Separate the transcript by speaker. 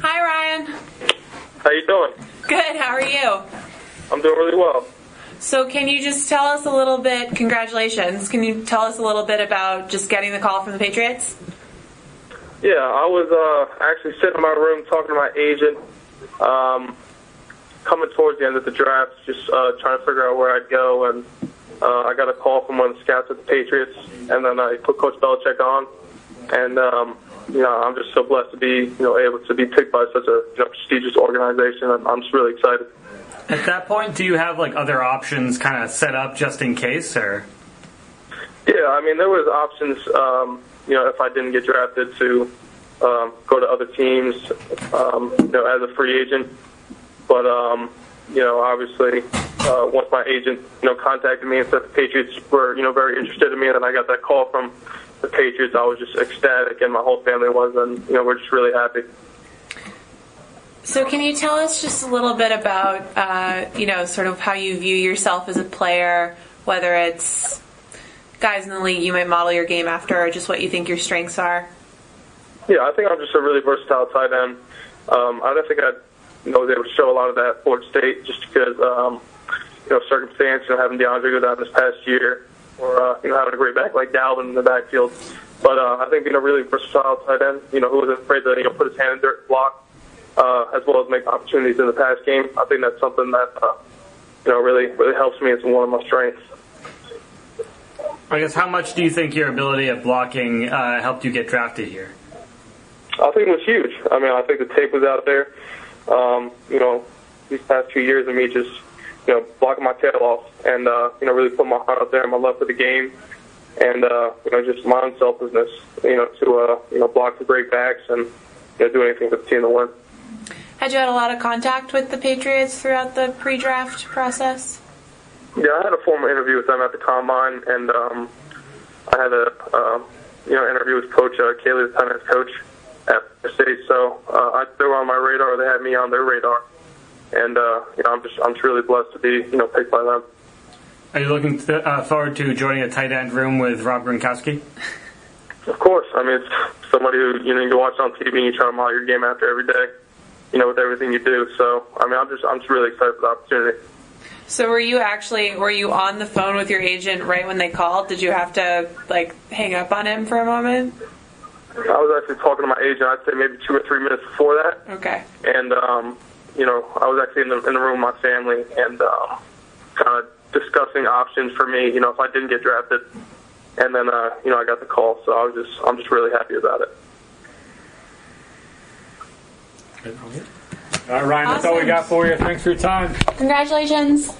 Speaker 1: Hi, Ryan.
Speaker 2: How you doing?
Speaker 1: Good. How are you?
Speaker 2: I'm doing really well.
Speaker 1: So, can you just tell us a little bit? Congratulations. Can you tell us a little bit about just getting the call from the Patriots?
Speaker 2: Yeah, I was uh, actually sitting in my room talking to my agent, um, coming towards the end of the draft, just uh, trying to figure out where I'd go, and uh, I got a call from one of the scouts at the Patriots, and then I put Coach Belichick on, and um, you know I'm just so blessed to be you know able to be picked by such a you know, prestigious organization. I'm, I'm just really excited.
Speaker 3: At that point, do you have like other options kind of set up just in case, or?
Speaker 2: Yeah, I mean there was options. Um, you know, if I didn't get drafted, to um, go to other teams, um, you know, as a free agent. But um, you know, obviously, uh, once my agent, you know, contacted me and said the Patriots were, you know, very interested in me, and then I got that call from the Patriots, I was just ecstatic, and my whole family was, and you know, we're just really happy.
Speaker 1: So, can you tell us just a little bit about, uh, you know, sort of how you view yourself as a player, whether it's guys in the league you might model your game after, or just what you think your strengths are?
Speaker 2: Yeah, I think I'm just a really versatile tight end. Um, I don't think I you know, was able to show a lot of that at Florida State just because, um, you know, circumstance, you know, having Deondre go down this past year, or uh, you know, having a great back like Dalvin in the backfield. But uh, I think being a really versatile tight end, you know, who wasn't afraid to you know put his hand in dirt block, uh, as well as make opportunities in the pass game. I think that's something that uh, you know really really helps me. It's one of my strengths.
Speaker 3: I guess how much do you think your ability at blocking uh, helped you get drafted here?
Speaker 2: I think it was huge. I mean, I think the tape was out there. Um, you know, these past few years of me just, you know, blocking my tail off and, uh, you know, really put my heart out there and my love for the game and, uh, you know, just my unselfishness, you know, to, uh, you know, block the great backs and, you know, do anything for the team to win.
Speaker 1: Had you had a lot of contact with the Patriots throughout the pre-draft process?
Speaker 2: Yeah, I had a formal interview with them at the combine, and um, I had a uh, you know interview with Coach uh, Caley, the Tennis coach at the state. So uh, I, they were on my radar. They had me on their radar, and uh, you know I'm just I'm just really blessed to be you know picked by them.
Speaker 3: Are you looking to, uh, forward to joining a tight end room with Rob Gronkowski?
Speaker 2: Of course, I mean it's somebody who you know you watch on TV and you try to model your game after every day, you know with everything you do. So I mean I'm just I'm just really excited for the opportunity.
Speaker 1: So were you actually were you on the phone with your agent right when they called? Did you have to like hang up on him for a moment?
Speaker 2: I was actually talking to my agent. I'd say maybe two or three minutes before that,
Speaker 1: Okay.
Speaker 2: and um, you know I was actually in the in the room with my family and um, kind of discussing options for me. You know if I didn't get drafted, and then uh, you know I got the call, so I was just I'm just really happy about it.
Speaker 4: All right, Ryan, that's all we got for you. Thanks for your time.
Speaker 1: Congratulations.